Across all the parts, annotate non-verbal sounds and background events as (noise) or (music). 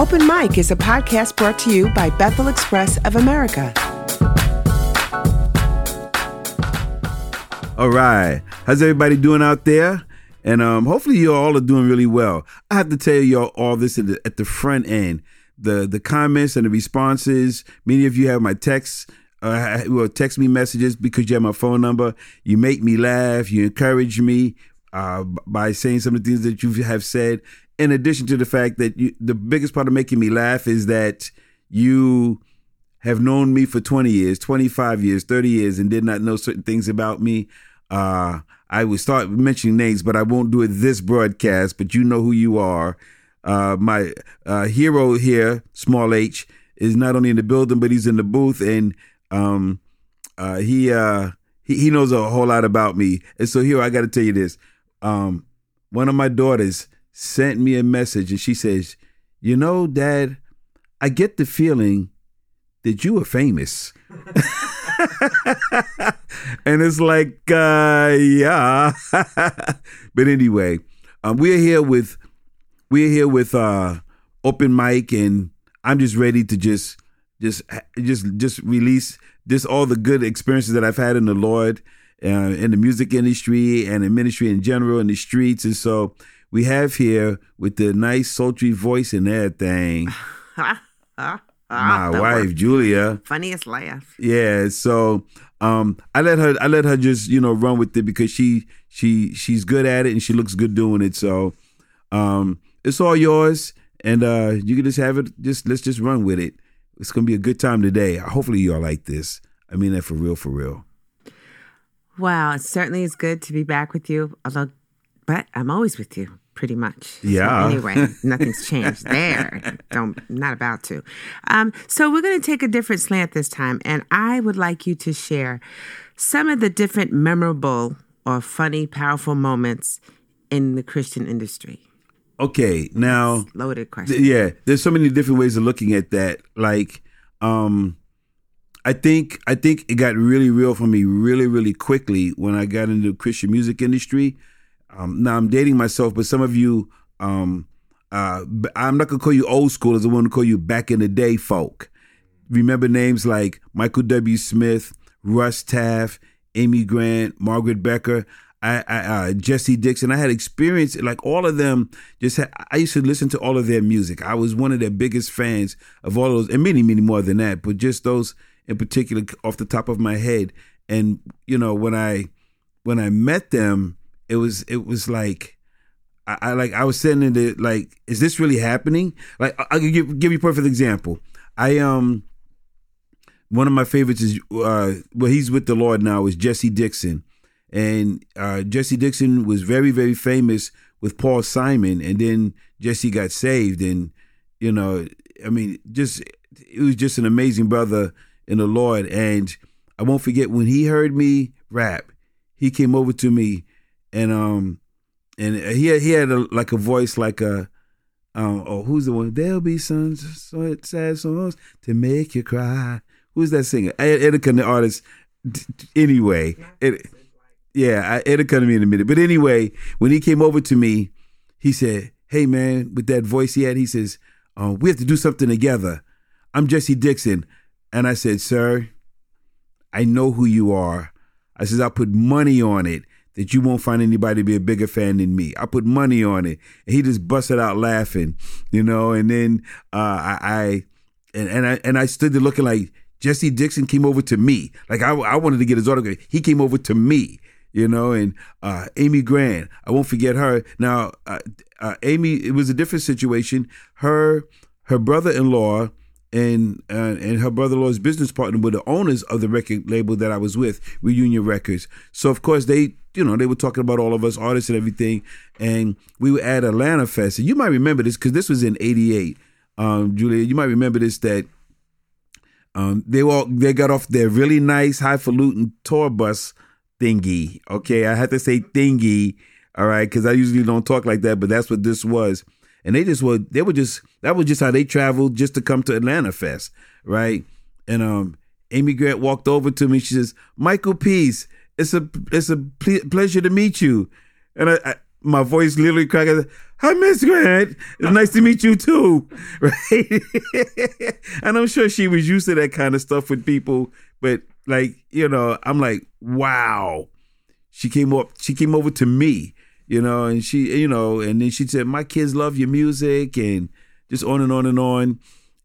Open Mic is a podcast brought to you by Bethel Express of America. All right. How's everybody doing out there? And um, hopefully you all are doing really well. I have to tell you all, all this at the, at the front end. The the comments and the responses. Many of you have my texts uh, well, text me messages because you have my phone number. You make me laugh. You encourage me uh, by saying some of the things that you have said. In addition to the fact that you, the biggest part of making me laugh is that you have known me for 20 years, 25 years, 30 years, and did not know certain things about me. Uh, I will start mentioning names, but I won't do it this broadcast. But you know who you are. Uh, my uh, hero here, Small H, is not only in the building, but he's in the booth, and um, uh, he uh, he he knows a whole lot about me. And so here, I got to tell you this. Um, one of my daughters sent me a message, and she says, "You know, Dad, I get the feeling that you are famous." (laughs) and it's like, uh, yeah. (laughs) but anyway, um, we're here with we're here with uh, open mic, and I'm just ready to just just just just release just all the good experiences that I've had in the Lord, uh, in the music industry, and in ministry in general, in the streets, and so we have here with the nice sultry voice and everything. (laughs) my wife Julia. Funniest laugh. Yeah, so um, I let her I let her just you know run with it because she she she's good at it and she looks good doing it. So um, it's all yours, and uh, you can just have it. Just let's just run with it. It's gonna be a good time today. Hopefully you all like this. I mean that for real, for real. Wow, it certainly is good to be back with you. Although, but I'm always with you pretty much. Yeah. So anyway, nothing's changed there. Don't not about to. Um, so we're going to take a different slant this time, and I would like you to share some of the different memorable or funny, powerful moments in the Christian industry. Okay, now loaded question. yeah, there's so many different ways of looking at that. Like, um, I think I think it got really real for me really really quickly when I got into the Christian music industry. Um, now I'm dating myself, but some of you, um, uh, I'm not gonna call you old school, as I want to call you back in the day folk. Remember names like Michael W. Smith, Russ Taff, Amy Grant, Margaret Becker. I, I uh, Jesse Dixon. I had experience like all of them. Just had, I used to listen to all of their music. I was one of their biggest fans of all those, and many, many more than that. But just those in particular, off the top of my head. And you know, when I when I met them, it was it was like I, I like I was sitting in the like, is this really happening? Like I, will give give you a perfect example. I um one of my favorites is uh well he's with the Lord now is Jesse Dixon. And uh Jesse Dixon was very, very famous with Paul Simon and then Jesse got saved and you know, I mean, just it was just an amazing brother in the Lord. And I won't forget when he heard me rap, he came over to me and um and he had, he had a, like a voice like a um oh who's the one? There'll be some sad songs to make you cry. Who's that singer? Eddie the artist. Anyway it, yeah come to me in a minute. But anyway when he came over to me he said hey man with that voice he had he says uh, we have to do something together. I'm Jesse Dixon. And I said sir I know who you are. I says I put money on it that you won't find anybody to be a bigger fan than me. I put money on it. And he just busted out laughing, you know, and then uh, I, I and, and I and I stood there looking like Jesse Dixon came over to me. Like I, I wanted to get his autograph. He came over to me, you know, and uh, Amy Grant, I won't forget her. Now, uh, uh, Amy, it was a different situation. Her her brother-in-law and uh, and her brother-in-law's business partner were the owners of the record label that I was with, Reunion Records. So of course they, you know, they were talking about all of us artists and everything, and we were at Atlanta Fest. And you might remember this because this was in '88, um, Julia. You might remember this that um, they all they got off their really nice highfalutin tour bus thingy. Okay, I had to say thingy, all right, because I usually don't talk like that, but that's what this was and they just were they were just that was just how they traveled just to come to Atlanta Fest, right? And um, Amy Grant walked over to me. She says, "Michael Peace, it's a it's a ple- pleasure to meet you." And I, I my voice literally cracked. Hi, Miss Grant. It's nice to meet you too. (laughs) Right? and I'm sure she was used to that kind of stuff with people, but like, you know, I'm like, wow. She came up she came over to me, you know, and she, you know, and then she said, My kids love your music and just on and on and on.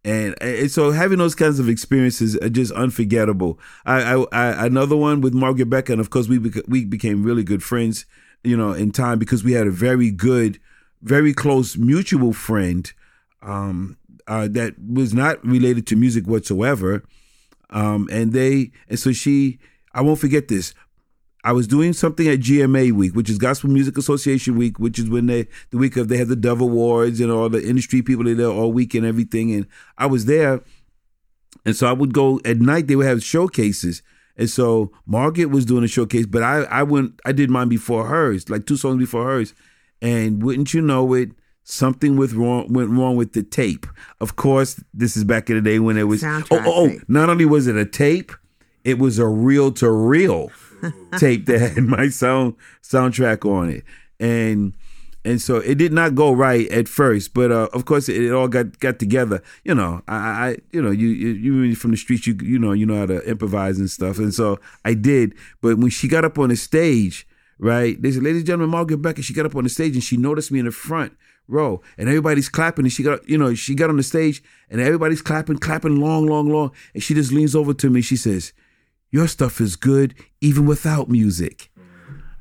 And, and so having those kinds of experiences are just unforgettable. I, I, I another one with Margaret Becker, and of course we we became really good friends, you know, in time because we had a very good, very close mutual friend um, uh, that was not related to music whatsoever. Um, and they and so she, I won't forget this. I was doing something at GMA Week, which is Gospel Music Association Week, which is when they the week of they have the Dove Awards and all the industry people are there all week and everything. And I was there, and so I would go at night. They would have showcases, and so Margaret was doing a showcase, but I I went I did mine before hers, like two songs before hers, and wouldn't you know it. Something with wrong went wrong with the tape. Of course, this is back in the day when it was. Oh, oh, oh! Not only was it a tape, it was a reel to reel tape that had (laughs) my sound soundtrack on it, and and so it did not go right at first, but uh, of course it, it, all got got together. You know, I, I you know you you you from the streets, you you know you know how to improvise and stuff, and so I did. But when she got up on the stage, right, they said, "Ladies and gentlemen, Margaret Becker." She got up on the stage and she noticed me in the front row, and everybody's clapping, and she got you know she got on the stage and everybody's clapping, clapping long, long, long, and she just leans over to me. She says your stuff is good even without music.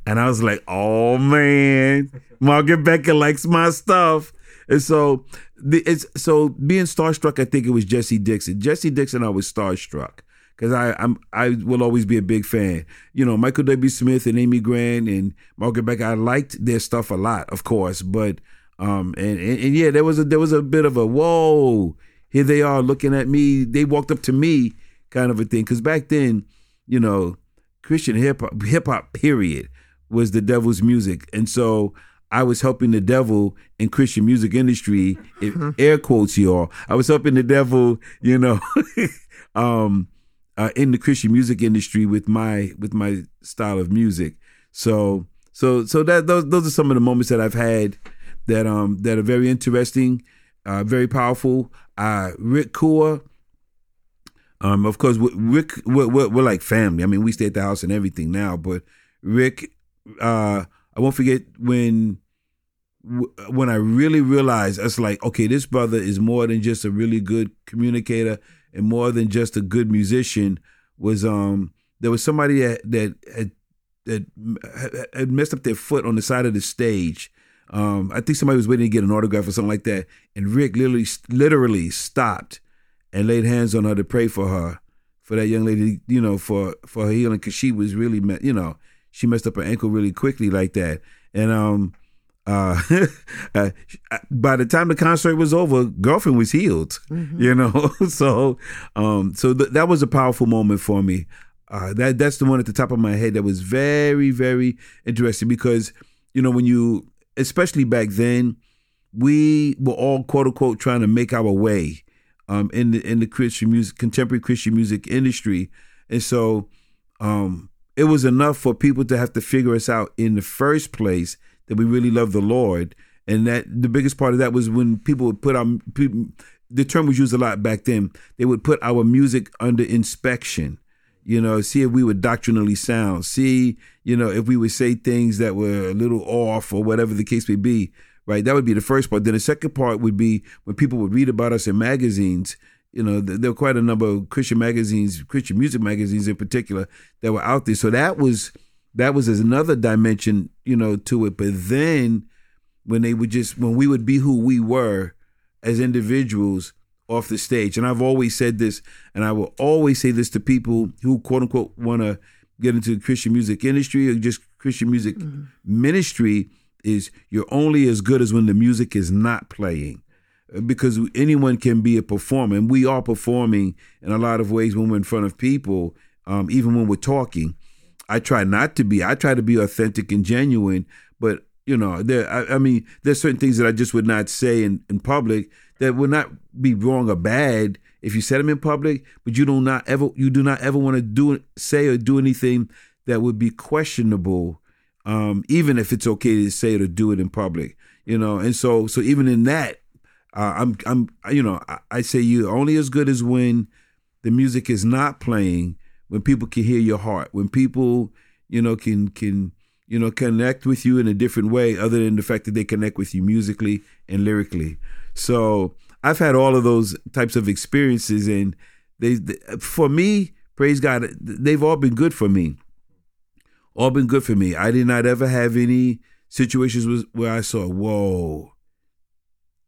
And I was like, oh man, Margaret Becker likes my stuff. And so it's so being starstruck, I think it was Jesse Dixon. Jesse Dixon, I was starstruck because I I'm I will always be a big fan. You know, Michael W. Smith and Amy Grant and Margaret Becker. I liked their stuff a lot, of course, but um and, and, and yeah, there was a there was a bit of a whoa. Here they are looking at me. They walked up to me, kind of a thing. Because back then, you know, Christian hip hop, hip hop, period, was the devil's music, and so I was helping the devil in Christian music industry, (laughs) air quotes, y'all. I was helping the devil, you know, (laughs) um, uh, in the Christian music industry with my with my style of music. So, so, so that those those are some of the moments that I've had that um that are very interesting, uh, very powerful. Uh, Rick Cua um, of course, Rick, we're, we're, we're, like family. I mean, we stay at the house and everything now. But Rick, uh, I won't forget when when I really realized it's like, okay, this brother is more than just a really good communicator and more than just a good musician. Was um, there was somebody that that had, that had messed up their foot on the side of the stage. Um, I think somebody was waiting to get an autograph or something like that, and Rick literally literally stopped and laid hands on her to pray for her, for that young lady, you know, for for her healing, because she was really, you know, she messed up her ankle really quickly like that, and um. Uh, (laughs) uh, by the time the concert was over, girlfriend was healed. Mm-hmm. You know, (laughs) so um, so th- that was a powerful moment for me. Uh, that that's the one at the top of my head that was very very interesting because you know when you especially back then we were all quote unquote trying to make our way um, in the in the Christian music, contemporary Christian music industry, and so um, it was enough for people to have to figure us out in the first place that we really love the Lord, and that the biggest part of that was when people would put our people, the term was used a lot back then. They would put our music under inspection, you know, see if we were doctrinally sound, see, you know, if we would say things that were a little off or whatever the case may be right? That would be the first part. Then the second part would be when people would read about us in magazines. You know, there were quite a number of Christian magazines, Christian music magazines in particular, that were out there. So that was that was another dimension, you know, to it. But then when they would just when we would be who we were as individuals off the stage, and I've always said this, and I will always say this to people who quote unquote want to get into the Christian music industry or just Christian music mm-hmm. ministry is you're only as good as when the music is not playing. Because anyone can be a performer and we are performing in a lot of ways when we're in front of people um, even when we're talking. I try not to be. I try to be authentic and genuine but you know there I, I, mean there's certain things that i just would not say in, in public that would not be wrong or bad if you said them in public but you do not ever you do not ever want to do say or do anything that would be questionable um, even if it's okay to say it or do it in public, you know. And so, so even in that, uh, I'm, I'm, you know, I, I say you only as good as when the music is not playing, when people can hear your heart, when people, you know, can can you know connect with you in a different way, other than the fact that they connect with you musically and lyrically. So I've had all of those types of experiences, and they, they for me, praise God, they've all been good for me all been good for me. I did not ever have any situations where I saw, whoa,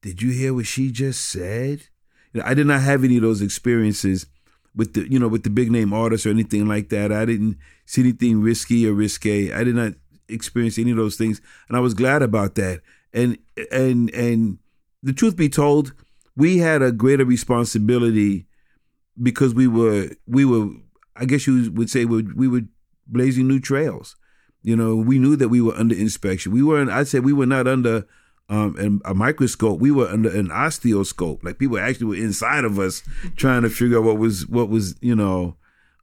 did you hear what she just said? You know, I did not have any of those experiences with the you know with the big name artists or anything like that. I didn't see anything risky or risque. I did not experience any of those things, and I was glad about that. And and and the truth be told, we had a greater responsibility because we were we were I guess you would say we we were blazing new trails. You know, we knew that we were under inspection. We weren't. I'd say we were not under um, a microscope. We were under an osteoscope. Like people actually were inside of us, trying to figure out what was what was you know,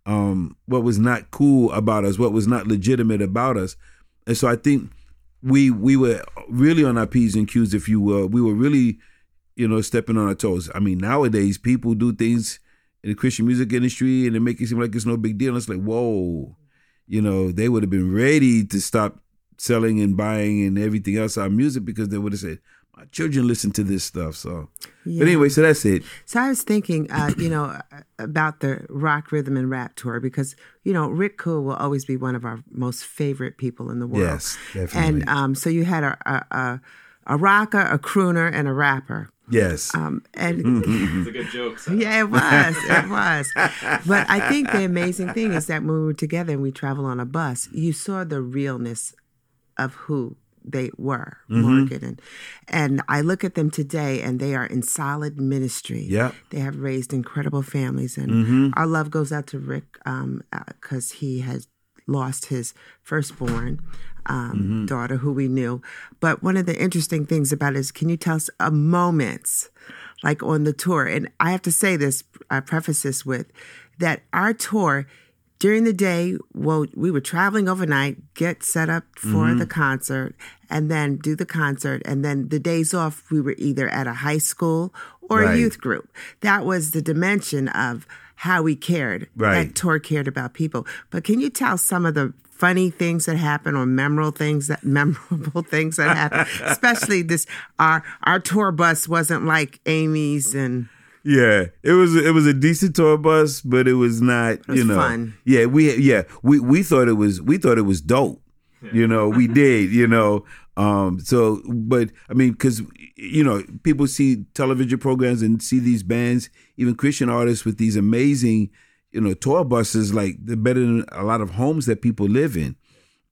um, what was not cool about us, what was not legitimate about us. And so I think we we were really on our p's and q's, if you will. We were really, you know, stepping on our toes. I mean, nowadays people do things in the Christian music industry and they make it seem like it's no big deal. And it's like, whoa you know, they would have been ready to stop selling and buying and everything else our music because they would have said, my children listen to this stuff. So, yeah. but anyway, so that's it. So I was thinking, uh, you know, about the rock, rhythm, and rap tour because you know Rick Cua will always be one of our most favorite people in the world. Yes, definitely. And um, so you had a, a, a a rocker, a crooner, and a rapper. Yes. Um, and it's a good joke. So. Yeah, it was. It was. but I think the amazing thing is that when we were together and we travel on a bus, you saw the realness of who they were, mm-hmm. Morgan. And, and I look at them today and they are in solid ministry. Yeah. They have raised incredible families. And mm-hmm. our love goes out to Rick because um, uh, he has lost his firstborn um, mm-hmm. daughter who we knew. But one of the interesting things about it is, can you tell us a moments like on the tour? And I have to say this, I preface this with that our tour during the day, well, we were traveling overnight, get set up for mm-hmm. the concert, and then do the concert. And then the days off, we were either at a high school or right. a youth group. That was the dimension of how we cared. Right. That tour cared about people. But can you tell some of the funny things that happen or memorable things that (laughs) memorable things that happen. (laughs) Especially this our our tour bus wasn't like Amy's and yeah, it was it was a decent tour bus, but it was not it was you know fun. yeah we yeah we we thought it was we thought it was dope. You know, we (laughs) did, you know. Um, so, but I mean, because you know, people see television programs and see these bands, even Christian artists with these amazing you know, tour buses like they're better than a lot of homes that people live in.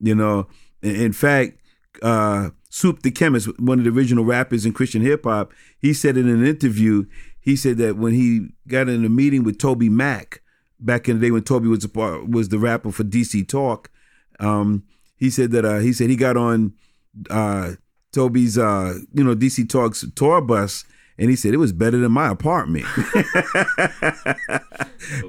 You know, in, in fact, uh, Soup the Chemist, one of the original rappers in Christian hip hop, he said in an interview, he said that when he got in a meeting with Toby Mac back in the day when Toby was a was the rapper for DC Talk, um, he said that uh, he said he got on uh, Toby's uh, you know DC Talk's tour bus and he said it was better than my apartment. (laughs)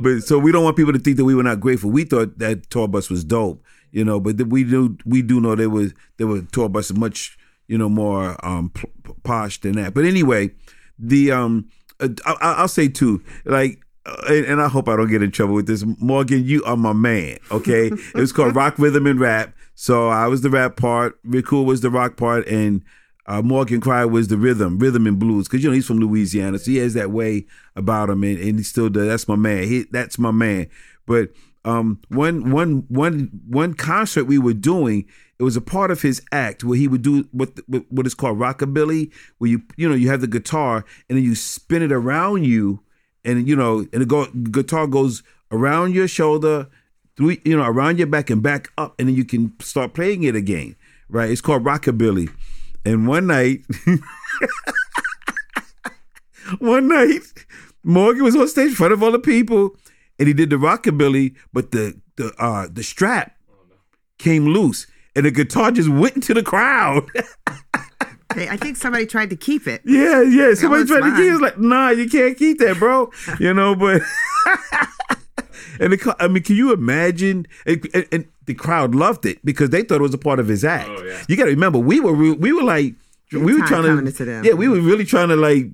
but so we don't want people to think that we were not grateful. We thought that tour bus was dope, you know. But we do we do know there was there were tour buses much you know more um, p- posh than that. But anyway, the um uh, I, will say too, like. Uh, and, I hope I don't get in trouble with this. Morgan, you are my man. Okay, it was called (laughs) Rock Rhythm and Rap. So I was the rap part. Rick Cua was the rock part, and uh, Morgan Cryar was the rhythm, rhythm and blues, because you know he's from Louisiana, so he has that way about him, and, and he still does. That's my man. He, that's my man. But um, one one one one concert we were doing, it was a part of his act where he would do what what is called rockabilly, where you you know you have the guitar and then you spin it around you, and you know and the go, guitar goes around your shoulder, through you know around your back and back up, and then you can start playing it again. Right? It's called rockabilly. And one night, (laughs) one night, Morgan was on stage in front of all the people, and he did the rockabilly, but the the uh the strap came loose, and the guitar just went into the crowd. (laughs) I think somebody tried to keep it. Yeah, yeah. Somebody tried mine. to keep it. It was like, nah, you can't keep that, bro. you know, but (laughs) and the, I mean, can you imagine? And, and, and, the crowd loved it because they thought it was a part of his act. Oh, yeah. You got to remember, we were we were like we were trying to, to them. yeah, we were really trying to like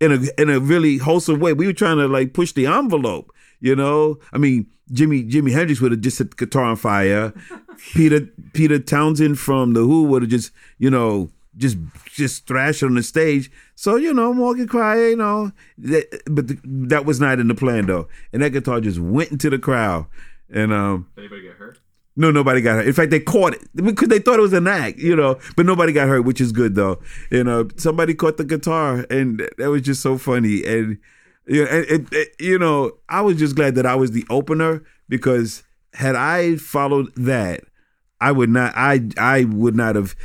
in a in a really wholesome way. We were trying to like push the envelope. You know, I mean, Jimmy Jimi Hendrix would have just set the guitar on fire. (laughs) Peter Peter Townshend from the Who would have just you know just just thrashed on the stage. So you know, Morgan Cryar, you know, that, but the, that was not in the plan though. And that guitar just went into the crowd, and um, Anybody get hurt? no, nobody got hurt. In fact, they caught it because they thought it was an act, you know. But nobody got hurt, which is good though. You know, somebody caught the guitar, and that was just so funny. And you know, and, and, and, you know, I was just glad that I was the opener because had I followed that, I would not. I I would not have.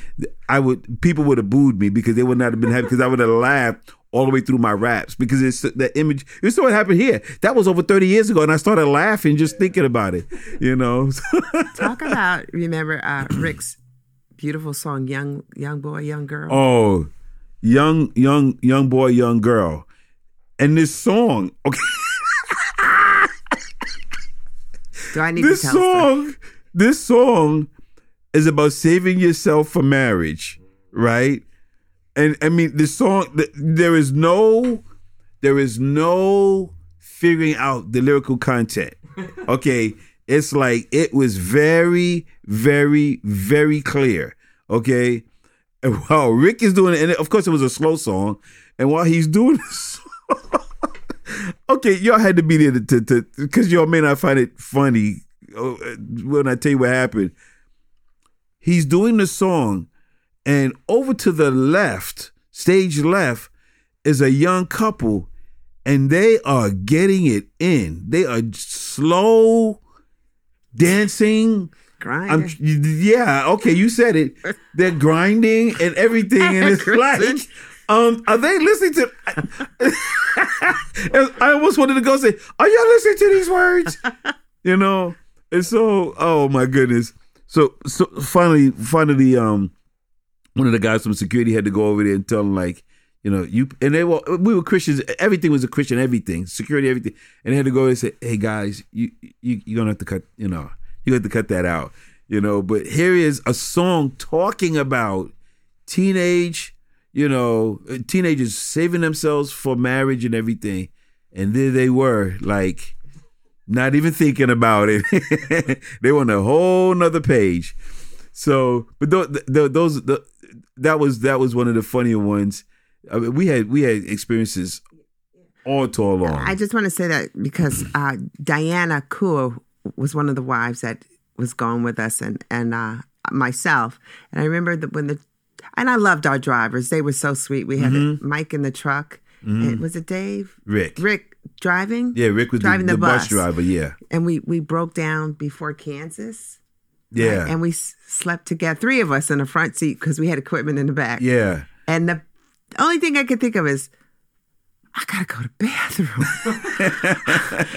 I would. People would have booed me because they would not have been happy because I would have laughed all the way through my raps because it's the image. It's what happened here. That was over thirty years ago, and I started laughing just thinking about it. You know. (laughs) Talk about remember uh, Rick's beautiful song, "Young Young Boy, Young Girl." Oh, young, young, young boy, young girl, and this song. Okay, Do I need this to tell? us song, this song is about saving yourself for marriage, right? And I mean, this song. th- There is no, there is no figuring out the lyrical content. (laughs) Okay, it's like it was very, very, very clear. Okay, and while Rick is doing it, and of course it was a slow song, and while he's doing this. (laughs) okay, y'all had to be there to to because y'all may not find it funny uh, when I tell you what happened. He's doing the song, and over to the left, stage left, is a young couple, and they are getting it in. They are slow dancing. Grinding. I'm yeah, okay, you said it. They're grinding and everything, and it's (laughs) like, um, are they listening to? (laughs) I almost wanted to go say, are y'all listening to these words? You know, and so, oh my goodness. So, so finally, finally, um, one of the guys from security had to go over there and tell them like, you know, you and they were we were Christians. Everything was a Christian. Everything, security, everything. And they had to go and say, "Hey guys, you you you're gonna have to cut. You know, you have to cut that out. You know." But here is a song talking about teenage, you know, teenagers saving themselves for marriage and everything, and there they were, like, not even thinking about it. (laughs) they were on a whole nother page. So, but th- th- those the, that was that was one of the funnier ones. I mean, we had we had experiences all tour long. I just want to say that because uh, Diana Cua was one of the wives that was going with us, and and uh, myself. And I remember that when the and I loved our drivers; they were so sweet. We had Mm-hmm. Mike in the truck. And was it Dave? Rick. Rick driving. Yeah, Rick was driving the, the, the bus. bus. driver. Yeah, And we we broke down before Kansas. yeah, And we slept together, three of us in the front seat because we had equipment in the back. yeah. And the only thing I could think of is, I gotta go to bathroom.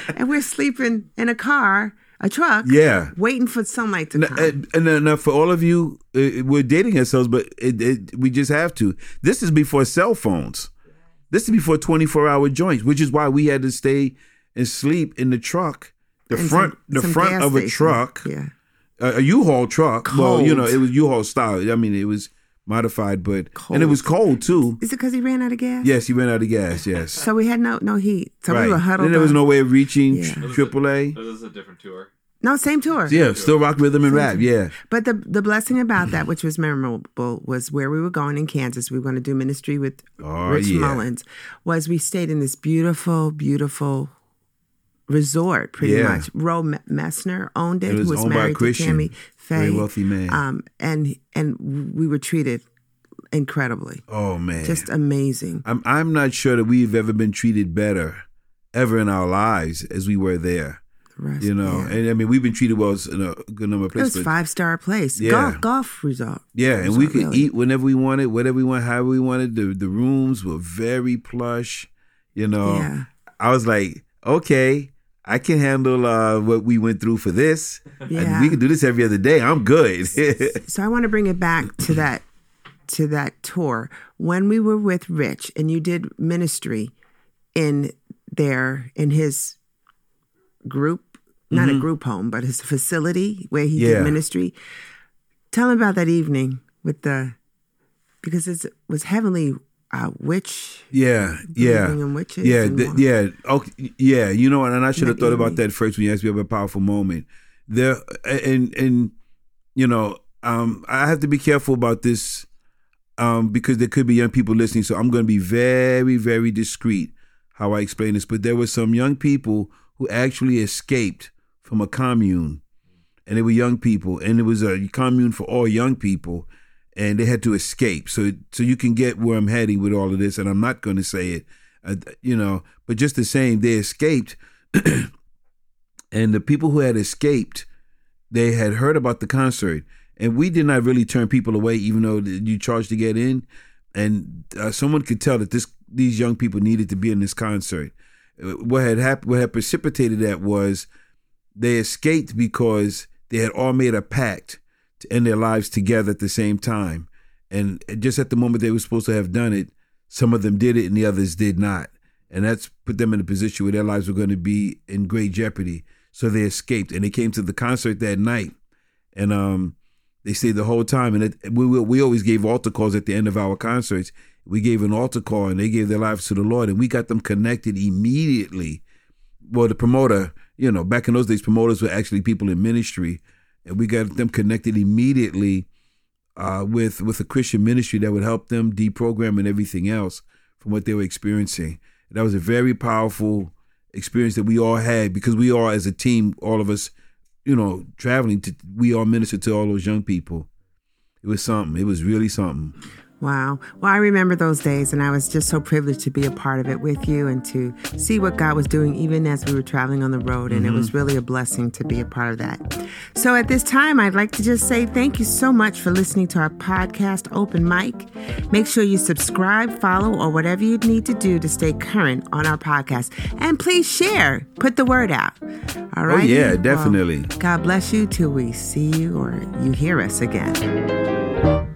(laughs) and we're sleeping in a car, a truck, Yeah. waiting for sunlight to come. And, and now for all of you, uh, we're dating ourselves, but it, it, we just have to. This is before cell phones. This is before 24 hour joints, which is why we had to stay and sleep in the truck, the And front, some- the some front of a station. truck, Yeah. a, a U-Haul truck. Well, you know, it was U-Haul style. I mean, it was modified, but and it was cold too. Is it because he ran out of gas? Yes, he ran out of gas. Yes, So we had no no heat. So right. we were huddled. Then there was up. no way of reaching Yeah. AAA. This is a different tour. No same tour. Yeah, still rock rhythm and rap. Yeah, But the the blessing about that, which was memorable, was where we were going in Kansas. We were going to do ministry with Oh, Rich yeah. Mullins. Was we stayed in this beautiful, beautiful resort, pretty Yeah. much. Roe Me- Messner owned it. It was who was owned by married to Christian, Tammy Faye. very wealthy man. Um, and and we were treated incredibly, Oh man, just amazing. I'm I'm not sure that we've ever been treated better ever in our lives as we were there. Rest- You know, yeah. and I mean we've been treated well in a good number of it was places. five star place. Yeah. Golf golf resort. Yeah, and we could really. eat whenever we wanted, whatever we want, however we wanted. The the rooms were very plush. You know, Yeah. I was like, okay, I can handle uh, what we went through for this. Yeah. we can do this every other day. I'm good. So I want to bring it back to (clears throat) that to that tour when we were with Rich and you did ministry in there in his group not a group home, but his facility where he Yeah. did ministry. Tell him about that evening with the because it was heavenly uh, witch. Yeah, yeah, yeah, and th- yeah. Okay, yeah. You know, what, and I should have thought about that first when you asked me about a powerful moment. There, and and you know, um, I have to be careful about this, um, because there could be young people listening. So I'm going to be very, very discreet how I explain this. But there were some young people who actually escaped from a commune, and they were young people, and it was a commune for all young people, and they had to escape. So, so you can get where I'm heading with all of this, and I'm not going to say it, uh, you know. But just the same, they escaped, (clears throat) and the people who had escaped, they had heard about the concert, and we did not really turn people away, even though you charged to get in, and uh, someone could tell that this these young people needed to be in this concert. Uh, What had happened, what had precipitated that was they escaped because they had all made a pact to end their lives together at the same time. And just at the moment they were supposed to have done it, some of them did it and the others did not. And that's put them in a position where their lives were going to be in great jeopardy. So they escaped and they came to the concert that night. And um, they stayed the whole time. And it, we, we we always gave altar calls at the end of our concerts. We gave an altar call and they gave their lives to the Lord. And we got them connected immediately well, the promoter, you know, back in those days, promoters were actually people in ministry, and we got them connected immediately uh, with with a Christian ministry that would help them deprogram and everything else from what they were experiencing. That was a very powerful experience that we all had because we all, as a team, all of us, you know, traveling to, we all ministered to all those young people. It was something. It was really something. Wow. Well, I remember those days, and I was just so privileged to be a part of it with you and to see what God was doing even as we were traveling on the road. And it was mm-hmm. really a blessing to be a part of that. So at this time, I'd like to just say thank you so much for listening to our podcast, Open Mic. Make sure you subscribe, follow, or whatever you need to do to stay current on our podcast. And please share, put the word out. All right. Oh, yeah, definitely. God bless you till we see you or you hear us again.